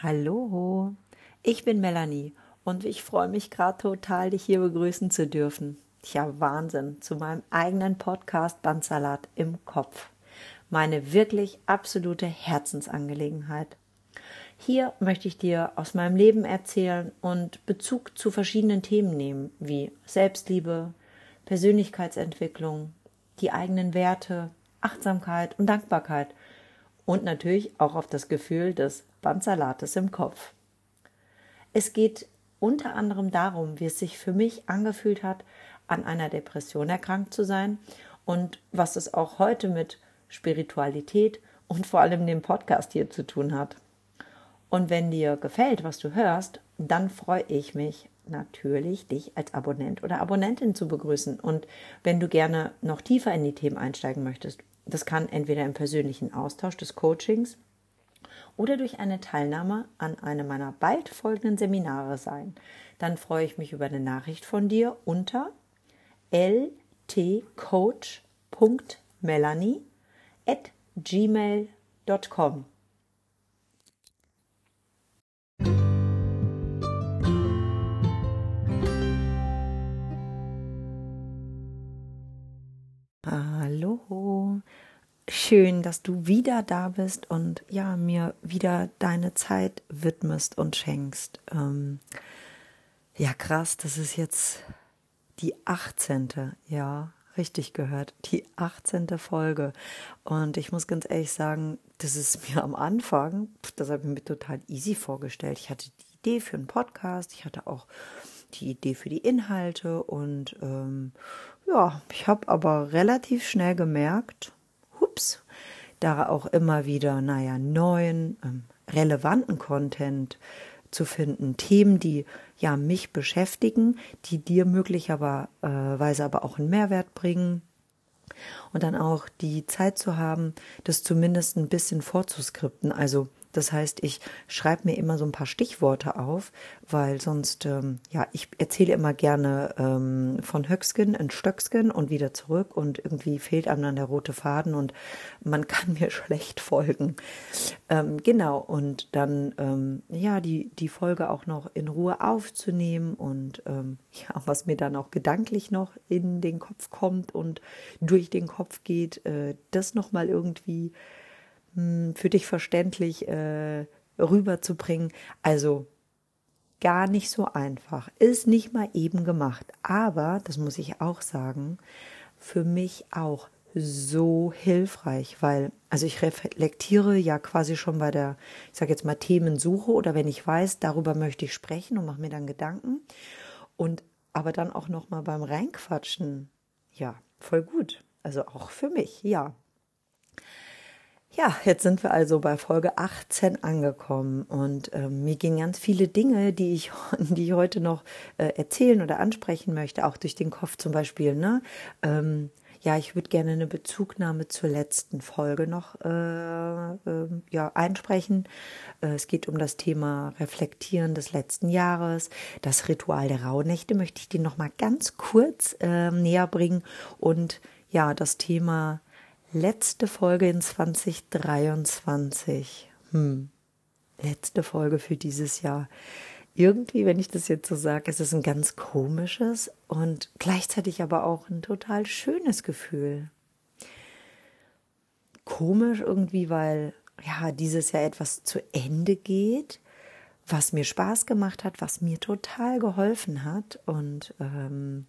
Hallo, ich bin Melanie und ich freue mich gerade total, dich hier begrüßen zu dürfen. Tja, Wahnsinn, zu meinem eigenen Podcast Bandsalat im Kopf. Meine wirklich absolute Herzensangelegenheit. Hier möchte ich dir aus meinem Leben erzählen und Bezug zu verschiedenen Themen nehmen, wie Selbstliebe, Persönlichkeitsentwicklung, die eigenen Werte, Achtsamkeit und Dankbarkeit und natürlich auch auf das Gefühl des Bandsalates im Kopf. Es geht unter anderem darum, wie es sich für mich angefühlt hat, an einer Depression erkrankt zu sein und was es auch heute mit Spiritualität und vor allem dem Podcast hier zu tun hat. Und wenn dir gefällt, was du hörst, dann freue ich mich natürlich, dich als Abonnent oder Abonnentin zu begrüßen. Und wenn du gerne noch tiefer in die Themen einsteigen möchtest, das kann entweder im persönlichen Austausch des Coachings oder durch eine Teilnahme an einem meiner bald folgenden Seminare sein. Dann freue ich mich über eine Nachricht von dir unter ltcoach.melanie at gmail.com. Hallo, schön, dass du wieder da bist und ja, mir wieder deine Zeit widmest und schenkst. Ähm, ja, krass, das ist jetzt die 18. Ja, richtig gehört, die 18. Folge. Und ich muss ganz ehrlich sagen, das ist mir am Anfang, das habe ich mir total easy vorgestellt. Ich hatte die Idee für einen Podcast, ich hatte auch die Idee für die Inhalte und ähm, ja, ich habe aber relativ schnell gemerkt, hups, da auch immer wieder, naja, neuen, ähm, relevanten Content zu finden, Themen, die ja mich beschäftigen, die dir möglicherweise aber auch einen Mehrwert bringen. Und dann auch die Zeit zu haben, das zumindest ein bisschen vorzuskripten. Also das heißt, ich schreibe mir immer so ein paar Stichworte auf, weil sonst, ähm, ja, ich erzähle immer gerne ähm, von Höcksken in Stöcksken und wieder zurück und irgendwie fehlt einem dann der rote Faden und man kann mir schlecht folgen. Ähm, genau, und dann, ähm, ja, die, die Folge auch noch in Ruhe aufzunehmen und ähm, ja, was mir dann auch gedanklich noch in den Kopf kommt und durch den Kopf geht, äh, das nochmal irgendwie für dich verständlich äh, rüberzubringen. Also gar nicht so einfach. Ist nicht mal eben gemacht. Aber, das muss ich auch sagen, für mich auch so hilfreich, weil, also ich reflektiere ja quasi schon bei der, ich sage jetzt mal Themensuche oder wenn ich weiß, darüber möchte ich sprechen und mache mir dann Gedanken. Und aber dann auch nochmal beim Reinquatschen, ja, voll gut. Also auch für mich, ja. Ja, jetzt sind wir also bei Folge 18 angekommen und ähm, mir gingen ganz viele Dinge, die ich, die ich heute noch äh, erzählen oder ansprechen möchte, auch durch den Kopf zum Beispiel. Ne? Ähm, ja, ich würde gerne eine Bezugnahme zur letzten Folge noch äh, äh, ja, einsprechen. Äh, es geht um das Thema Reflektieren des letzten Jahres. Das Ritual der Rauhnächte möchte ich dir noch mal ganz kurz ähm, näher bringen und ja, das Thema Letzte Folge in 2023. Hm. Letzte Folge für dieses Jahr. Irgendwie, wenn ich das jetzt so sage, ist es ein ganz komisches und gleichzeitig aber auch ein total schönes Gefühl. Komisch irgendwie, weil ja dieses Jahr etwas zu Ende geht, was mir Spaß gemacht hat, was mir total geholfen hat und ähm,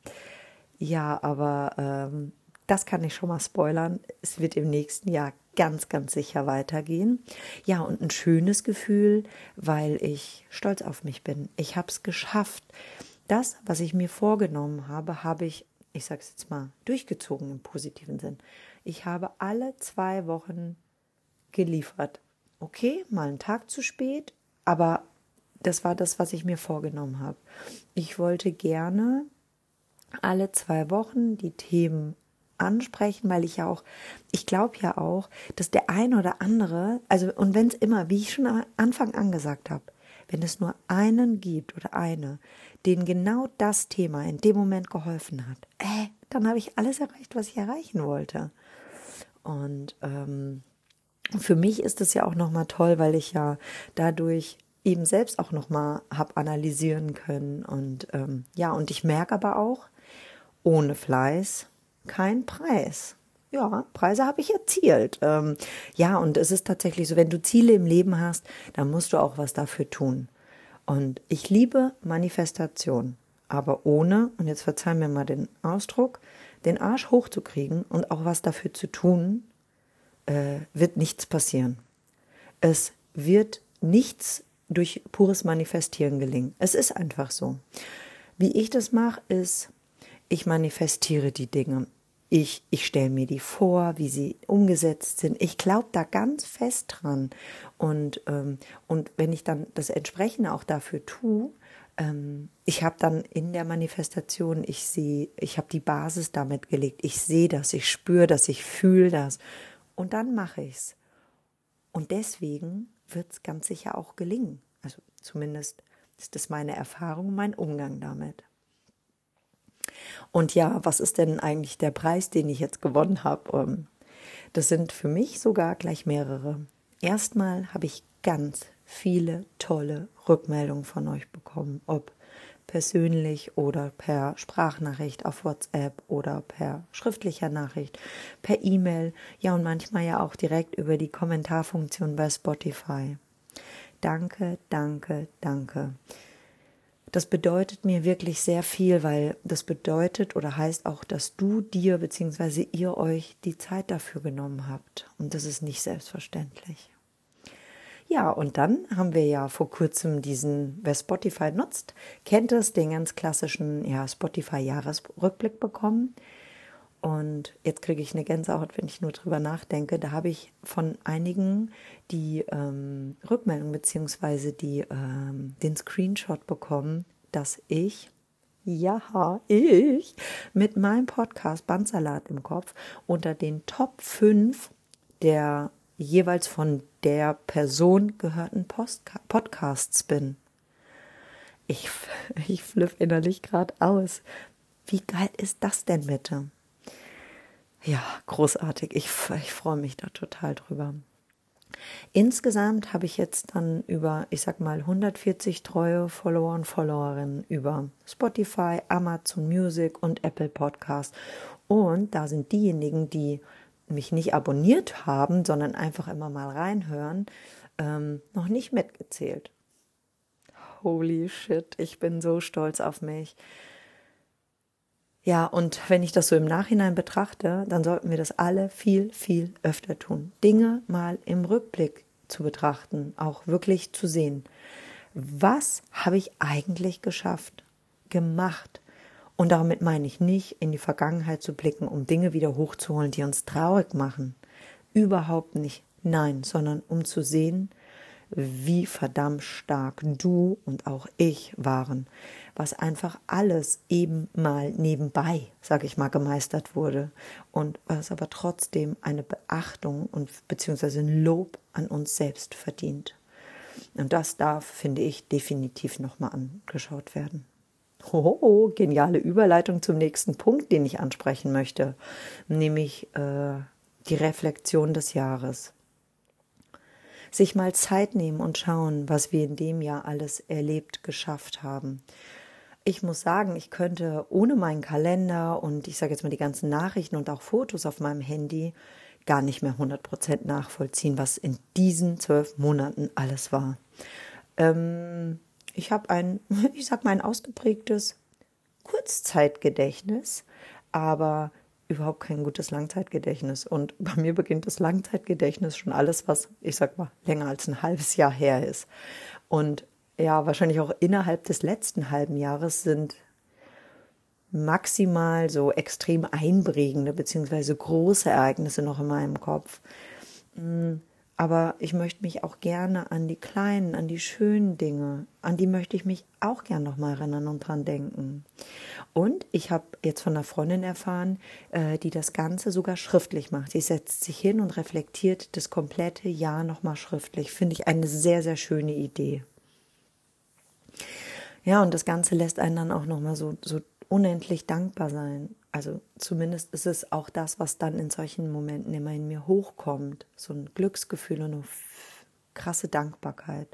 ja, aber ähm, das kann ich schon mal spoilern. Es wird im nächsten Jahr ganz, ganz sicher weitergehen. Ja, und ein schönes Gefühl, weil ich stolz auf mich bin. Ich habe es geschafft. Das, was ich mir vorgenommen habe, habe ich, ich sage es jetzt mal, durchgezogen im positiven Sinn. Ich habe alle zwei Wochen geliefert. Okay, mal einen Tag zu spät, aber das war das, was ich mir vorgenommen habe. Ich wollte gerne alle zwei Wochen die Themen ansprechen, weil ich ja auch, ich glaube ja auch, dass der ein oder andere, also und wenn es immer, wie ich schon am Anfang angesagt habe, wenn es nur einen gibt oder eine, den genau das Thema in dem Moment geholfen hat, äh, dann habe ich alles erreicht, was ich erreichen wollte. Und ähm, für mich ist es ja auch nochmal toll, weil ich ja dadurch eben selbst auch nochmal habe analysieren können. Und ähm, ja, und ich merke aber auch, ohne Fleiß kein Preis. Ja, Preise habe ich erzielt. Ähm, ja, und es ist tatsächlich so, wenn du Ziele im Leben hast, dann musst du auch was dafür tun. Und ich liebe Manifestation, aber ohne, und jetzt verzeih mir mal den Ausdruck, den Arsch hochzukriegen und auch was dafür zu tun, äh, wird nichts passieren. Es wird nichts durch pures Manifestieren gelingen. Es ist einfach so. Wie ich das mache, ist, ich manifestiere die Dinge. Ich, ich stelle mir die vor, wie sie umgesetzt sind. Ich glaube da ganz fest dran. Und, ähm, und wenn ich dann das Entsprechende auch dafür tue, ähm, ich habe dann in der Manifestation, ich sehe, ich habe die Basis damit gelegt. Ich sehe das, ich spüre das, ich fühle das. Und dann mache ich es. Und deswegen wird es ganz sicher auch gelingen. Also zumindest ist das meine Erfahrung, mein Umgang damit. Und ja, was ist denn eigentlich der Preis, den ich jetzt gewonnen habe? Ähm, das sind für mich sogar gleich mehrere. Erstmal habe ich ganz viele tolle Rückmeldungen von euch bekommen, ob persönlich oder per Sprachnachricht auf WhatsApp oder per schriftlicher Nachricht, per E-Mail, ja und manchmal ja auch direkt über die Kommentarfunktion bei Spotify. Danke, danke, danke. Das bedeutet mir wirklich sehr viel, weil das bedeutet oder heißt auch, dass du dir bzw. ihr euch die Zeit dafür genommen habt. Und das ist nicht selbstverständlich. Ja, und dann haben wir ja vor kurzem diesen, wer Spotify nutzt, kennt es, den ganz klassischen ja, Spotify-Jahresrückblick bekommen. Und jetzt kriege ich eine Gänsehaut, wenn ich nur drüber nachdenke. Da habe ich von einigen die ähm, Rückmeldung bzw. ähm, den Screenshot bekommen, dass ich, ja, ich, mit meinem Podcast Bandsalat im Kopf unter den Top 5 der jeweils von der Person gehörten Postka Podcasts bin. Ich, ich flipp innerlich gerade aus. Wie geil ist das denn bitte? Ja, großartig. Ich, ich freue mich da total drüber. Insgesamt habe ich jetzt dann über, ich sag mal, 140 treue Follower und Followerinnen über Spotify, Amazon Music und Apple Podcast. Und da sind diejenigen, die mich nicht abonniert haben, sondern einfach immer mal reinhören, ähm, noch nicht mitgezählt. Holy shit, ich bin so stolz auf mich. Ja, und wenn ich das so im Nachhinein betrachte, dann sollten wir das alle viel, viel öfter tun. Dinge mal im Rückblick zu betrachten, auch wirklich zu sehen. Was habe ich eigentlich geschafft, gemacht? Und damit meine ich nicht, in die Vergangenheit zu blicken, um Dinge wieder hochzuholen, die uns traurig machen. Überhaupt nicht. Nein, sondern um zu sehen, wie verdammt stark du und auch ich waren, was einfach alles eben mal nebenbei, sage ich mal, gemeistert wurde und was aber trotzdem eine Beachtung und beziehungsweise ein Lob an uns selbst verdient. Und das darf, finde ich, definitiv nochmal angeschaut werden. Oh, geniale Überleitung zum nächsten Punkt, den ich ansprechen möchte, nämlich äh, die Reflexion des Jahres. Sich mal Zeit nehmen und schauen, was wir in dem Jahr alles erlebt, geschafft haben. Ich muss sagen, ich könnte ohne meinen Kalender und ich sage jetzt mal die ganzen Nachrichten und auch Fotos auf meinem Handy gar nicht mehr 100% nachvollziehen, was in diesen zwölf Monaten alles war. Ähm, ich habe ein, ich sag mal, ein ausgeprägtes Kurzzeitgedächtnis, aber überhaupt kein gutes Langzeitgedächtnis. Und bei mir beginnt das Langzeitgedächtnis schon alles, was, ich sag mal, länger als ein halbes Jahr her ist. Und ja, wahrscheinlich auch innerhalb des letzten halben Jahres sind maximal so extrem einprägende beziehungsweise große Ereignisse noch in meinem Kopf. Hm, aber ich möchte mich auch gerne an die kleinen, an die schönen Dinge, an die möchte ich mich auch gerne nochmal erinnern und dran denken. Und ich habe jetzt von einer Freundin erfahren, äh, die das Ganze sogar schriftlich macht. Sie setzt sich hin und reflektiert das komplette Jahr nochmal schriftlich. Finde ich eine sehr, sehr schöne Idee. Ja, und das Ganze lässt einen dann auch nochmal so, so unendlich dankbar sein also zumindest ist es auch das, was dann in solchen Momenten immer in mir hochkommt. So ein Glücksgefühl und eine krasse Dankbarkeit.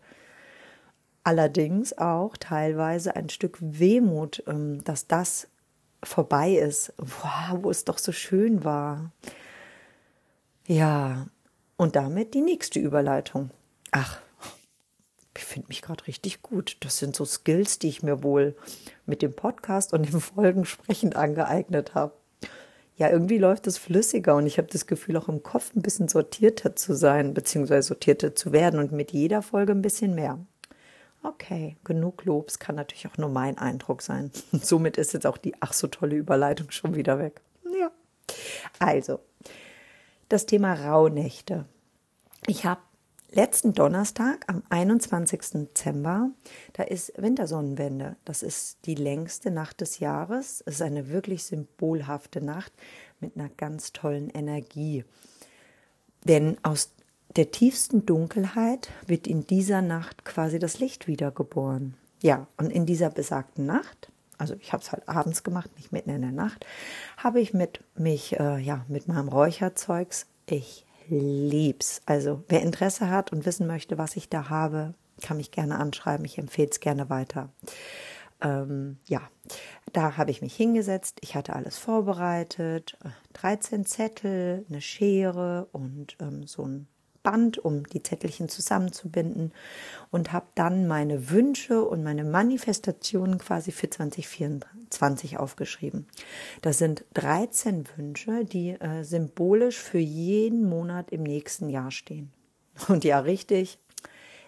allerdings auch teilweise ein Stück Wehmut, ähm, dass das vorbei ist, wow, wo es doch so schön war. Ja, und damit die nächste Überleitung. Ach, ich finde mich gerade richtig gut. Das sind so Skills, die ich mir wohl mit dem Podcast und den Folgen sprechend angeeignet habe. Ja, irgendwie läuft es flüssiger und ich habe das Gefühl, auch im Kopf ein bisschen sortierter zu sein, beziehungsweise sortierter zu werden und mit jeder Folge ein bisschen mehr. Okay, genug Lobs kann natürlich auch nur mein Eindruck sein. Und somit ist jetzt auch die ach so tolle Überleitung schon wieder weg. Ja. Also, das Thema Rauhnächte. Ich habe letzten Donnerstag, am 21. Dezember, da ist Wintersonnenwende. Das ist die längste Nacht des Jahres. Es ist eine wirklich symbolhafte Nacht mit einer ganz tollen Energie. Denn aus der tiefsten Dunkelheit wird in dieser Nacht quasi das Licht wiedergeboren. Ja, und in dieser besagten Nacht, also ich habe es halt abends gemacht, nicht mitten in der Nacht, habe ich mit mich, äh, ja, mit meinem Räucherzeugs, ich lieb's. Also wer Interesse hat und wissen möchte, was ich da habe, kann mich gerne anschreiben. Ich empfehle es gerne weiter. Ähm, ja, da habe ich mich hingesetzt. Ich hatte alles vorbereitet. 13 Zettel, eine Schere und ähm, so ein Band, um die Zettelchen zusammenzubinden und habe dann meine Wünsche und meine Manifestationen quasi für 2024 aufgeschrieben. Das sind 13 Wünsche, die äh, symbolisch für jeden Monat im nächsten Jahr stehen. Und ja, richtig,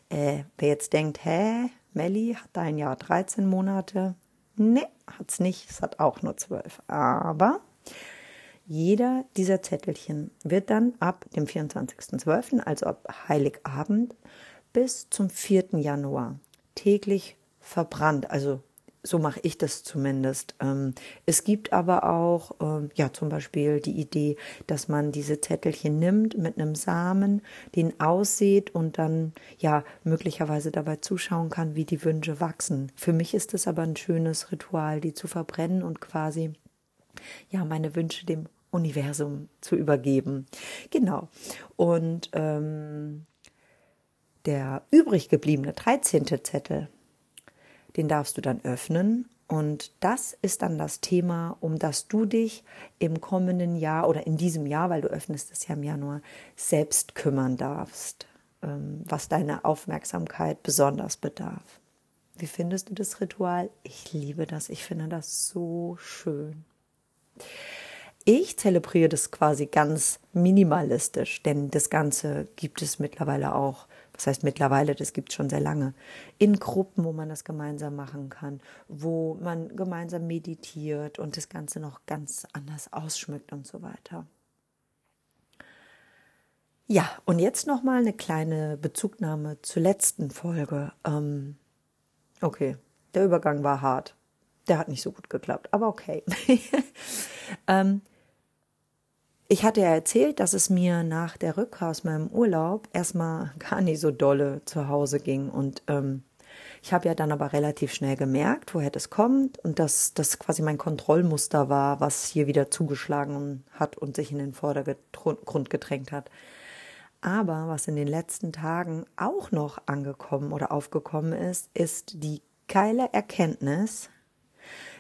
äh, wer jetzt denkt, hä, Melli, hat dein Jahr 13 Monate? Nee, hat's nicht, es hat auch nur 12. Aber jeder dieser Zettelchen wird dann ab dem 24.12., also ab Heiligabend, bis zum 4. Januar täglich verbrannt. Also so mache ich das zumindest. Ähm, es gibt aber auch, ähm, ja, zum Beispiel die Idee, dass man diese Zettelchen nimmt mit einem Samen, den aussieht und dann, ja, möglicherweise dabei zuschauen kann, wie die Wünsche wachsen. Für mich ist es aber ein schönes Ritual, die zu verbrennen und quasi, ja, meine Wünsche dem Universum zu übergeben. Genau. Und ähm, der übrig gebliebene 13. Zettel, den darfst du dann öffnen. Und das ist dann das Thema, um das du dich im kommenden Jahr oder in diesem Jahr, weil du öffnest es ja im Januar, selbst kümmern darfst, ähm, was deine Aufmerksamkeit besonders bedarf. Wie findest du das Ritual? Ich liebe das. Ich finde das so schön. Ich zelebriere das quasi ganz minimalistisch, denn das Ganze gibt es mittlerweile auch. Das heißt mittlerweile, das gibt es schon sehr lange. In Gruppen, wo man das gemeinsam machen kann, wo man gemeinsam meditiert und das Ganze noch ganz anders ausschmückt und so weiter. Ja, und jetzt nochmal eine kleine Bezugnahme zur letzten Folge. Ähm, okay, der Übergang war hart. Der hat nicht so gut geklappt, aber okay. ähm, ich hatte ja erzählt, dass es mir nach der Rückkehr aus meinem Urlaub erstmal gar nicht so dolle zu Hause ging. Und ähm, ich habe ja dann aber relativ schnell gemerkt, woher das kommt und dass das quasi mein Kontrollmuster war, was hier wieder zugeschlagen hat und sich in den Vordergrund gedrängt hat. Aber was in den letzten Tagen auch noch angekommen oder aufgekommen ist, ist die geile Erkenntnis,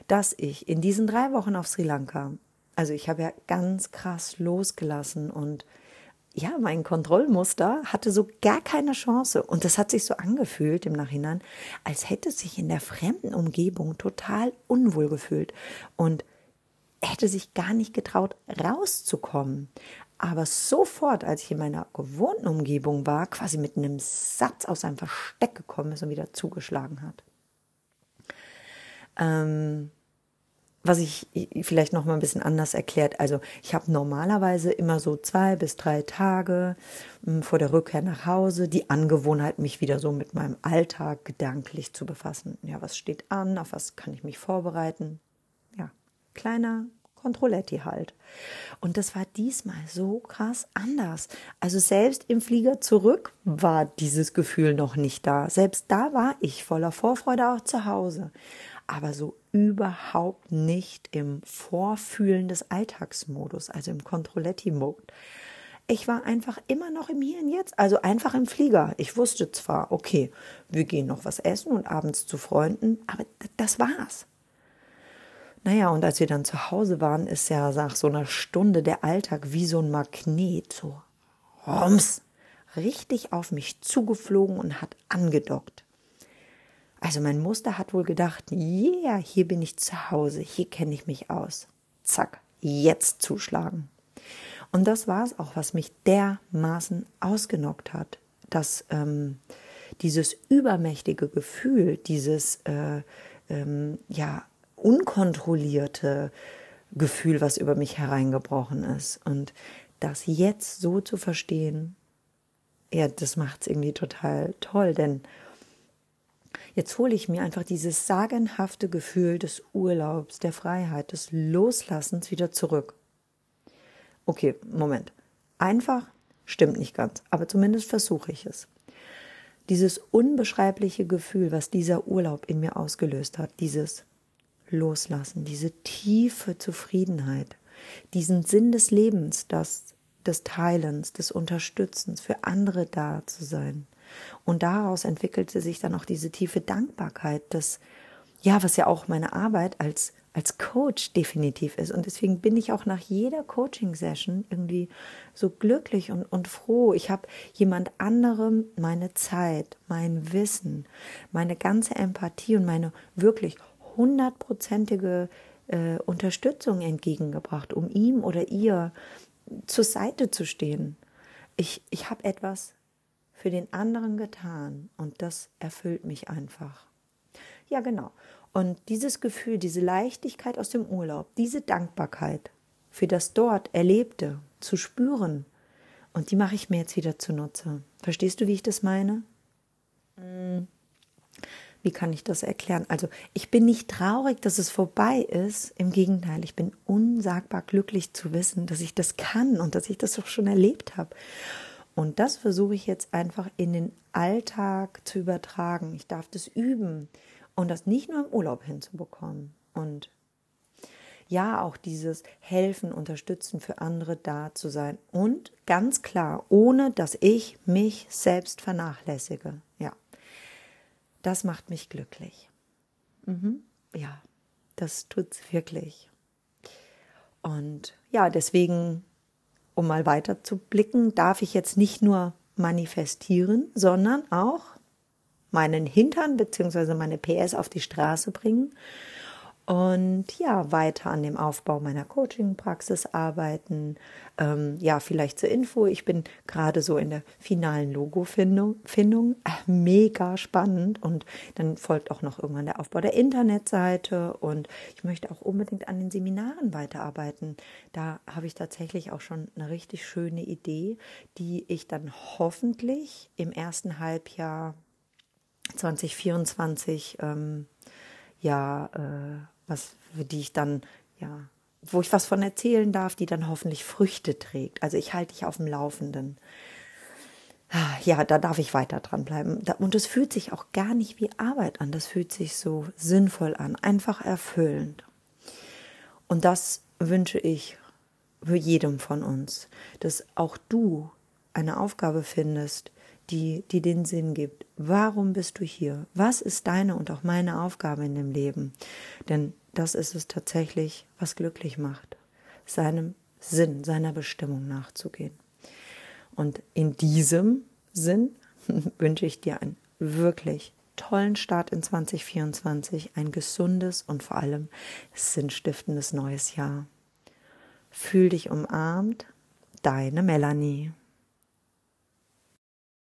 dass ich in diesen drei Wochen auf Sri Lanka also ich habe ja ganz krass losgelassen und ja, mein Kontrollmuster hatte so gar keine Chance. Und das hat sich so angefühlt im Nachhinein, als hätte sich in der fremden Umgebung total unwohl gefühlt und hätte sich gar nicht getraut, rauszukommen. Aber sofort, als ich in meiner gewohnten Umgebung war, quasi mit einem Satz aus einem Versteck gekommen ist und wieder zugeschlagen hat. Ähm, was ich vielleicht noch mal ein bisschen anders erklärt. Also ich habe normalerweise immer so zwei bis drei Tage hm, vor der Rückkehr nach Hause die Angewohnheit, mich wieder so mit meinem Alltag gedanklich zu befassen. Ja, was steht an? Auf was kann ich mich vorbereiten? Ja, kleiner Controletti halt. Und das war diesmal so krass anders. Also selbst im Flieger zurück war dieses Gefühl noch nicht da. Selbst da war ich voller Vorfreude auch zu Hause aber so überhaupt nicht im Vorfühlen des Alltagsmodus, also im Controletti-Mode. Ich war einfach immer noch im Hier und Jetzt, also einfach im Flieger. Ich wusste zwar, okay, wir gehen noch was essen und abends zu Freunden, aber das war's. Naja, und als wir dann zu Hause waren, ist ja nach so einer Stunde der Alltag wie so ein Magnet, so rums, richtig auf mich zugeflogen und hat angedockt. Also mein Muster hat wohl gedacht, yeah, hier bin ich zu Hause, hier kenne ich mich aus. Zack, jetzt zuschlagen. Und das war es auch, was mich dermaßen ausgenockt hat, dass ähm, dieses übermächtige Gefühl, dieses äh, ähm, ja unkontrollierte Gefühl, was über mich hereingebrochen ist. Und das jetzt so zu verstehen, ja, das macht es irgendwie total toll, denn jetzt hole ich mir einfach dieses sagenhafte Gefühl des Urlaubs, der Freiheit, des Loslassens wieder zurück. Okay, Moment. Einfach stimmt nicht ganz, aber zumindest versuche ich es. Dieses unbeschreibliche Gefühl, was dieser Urlaub in mir ausgelöst hat, dieses Loslassen, diese tiefe Zufriedenheit, diesen Sinn des Lebens, das des Teilens, des Unterstützens, für andere da zu sein. Und daraus entwickelte sich dann auch diese tiefe Dankbarkeit, das, ja, was ja auch meine Arbeit als, als Coach definitiv ist. Und deswegen bin ich auch nach jeder Coaching-Session irgendwie so glücklich und, und froh. Ich habe jemand anderem meine Zeit, mein Wissen, meine ganze Empathie und meine wirklich hundertprozentige äh, Unterstützung entgegengebracht, um ihm oder ihr zur Seite zu stehen. Ich, ich habe etwas für den anderen getan und das erfüllt mich einfach. Ja, genau. Und dieses Gefühl, diese Leichtigkeit aus dem Urlaub, diese Dankbarkeit für das dort Erlebte zu spüren, und die mache ich mir jetzt wieder zunutze. Verstehst du, wie ich das meine? Wie kann ich das erklären? Also ich bin nicht traurig, dass es vorbei ist. Im Gegenteil, ich bin unsagbar glücklich zu wissen, dass ich das kann und dass ich das auch schon erlebt habe. Und das versuche ich jetzt einfach in den Alltag zu übertragen. Ich darf das üben und das nicht nur im Urlaub hinzubekommen. Und ja, auch dieses Helfen, Unterstützen für andere da zu sein. Und ganz klar, ohne dass ich mich selbst vernachlässige. Ja. Das macht mich glücklich. Mhm. Ja, das tut es wirklich. Und ja, deswegen, um mal weiter zu blicken, darf ich jetzt nicht nur manifestieren, sondern auch meinen Hintern bzw. meine PS auf die Straße bringen und ja, weiter an dem Aufbau meiner Coaching-Praxis arbeiten. Ähm, ja, vielleicht zur Info, ich bin gerade so in der finalen Logo-Findung. Findung. Mega spannend. Und dann folgt auch noch irgendwann der Aufbau der Internetseite. Und ich möchte auch unbedingt an den Seminaren weiterarbeiten. Da habe ich tatsächlich auch schon eine richtig schöne Idee, die ich dann hoffentlich im ersten Halbjahr 2024 ähm, ja äh, was für die ich dann ja, wo ich was von erzählen darf, die dann hoffentlich Früchte trägt. Also ich halte dich auf dem Laufenden. Ah, ja, da darf ich weiter dranbleiben. Und es fühlt sich auch gar nicht wie Arbeit an. Das fühlt sich so sinnvoll an, einfach erfüllend. Und das wünsche ich für jedem von uns, dass auch du eine Aufgabe findest, die, die den Sinn gibt. Warum bist du hier? Was ist deine und auch meine Aufgabe in dem Leben? Denn das ist es tatsächlich, was glücklich macht, seinem Sinn, seiner Bestimmung nachzugehen. Und in diesem Sinn wünsche ich dir einen wirklich tollen Start in 2024, ein gesundes und vor allem sinnstiftendes neues Jahr. Fühl dich umarmt, deine Melanie.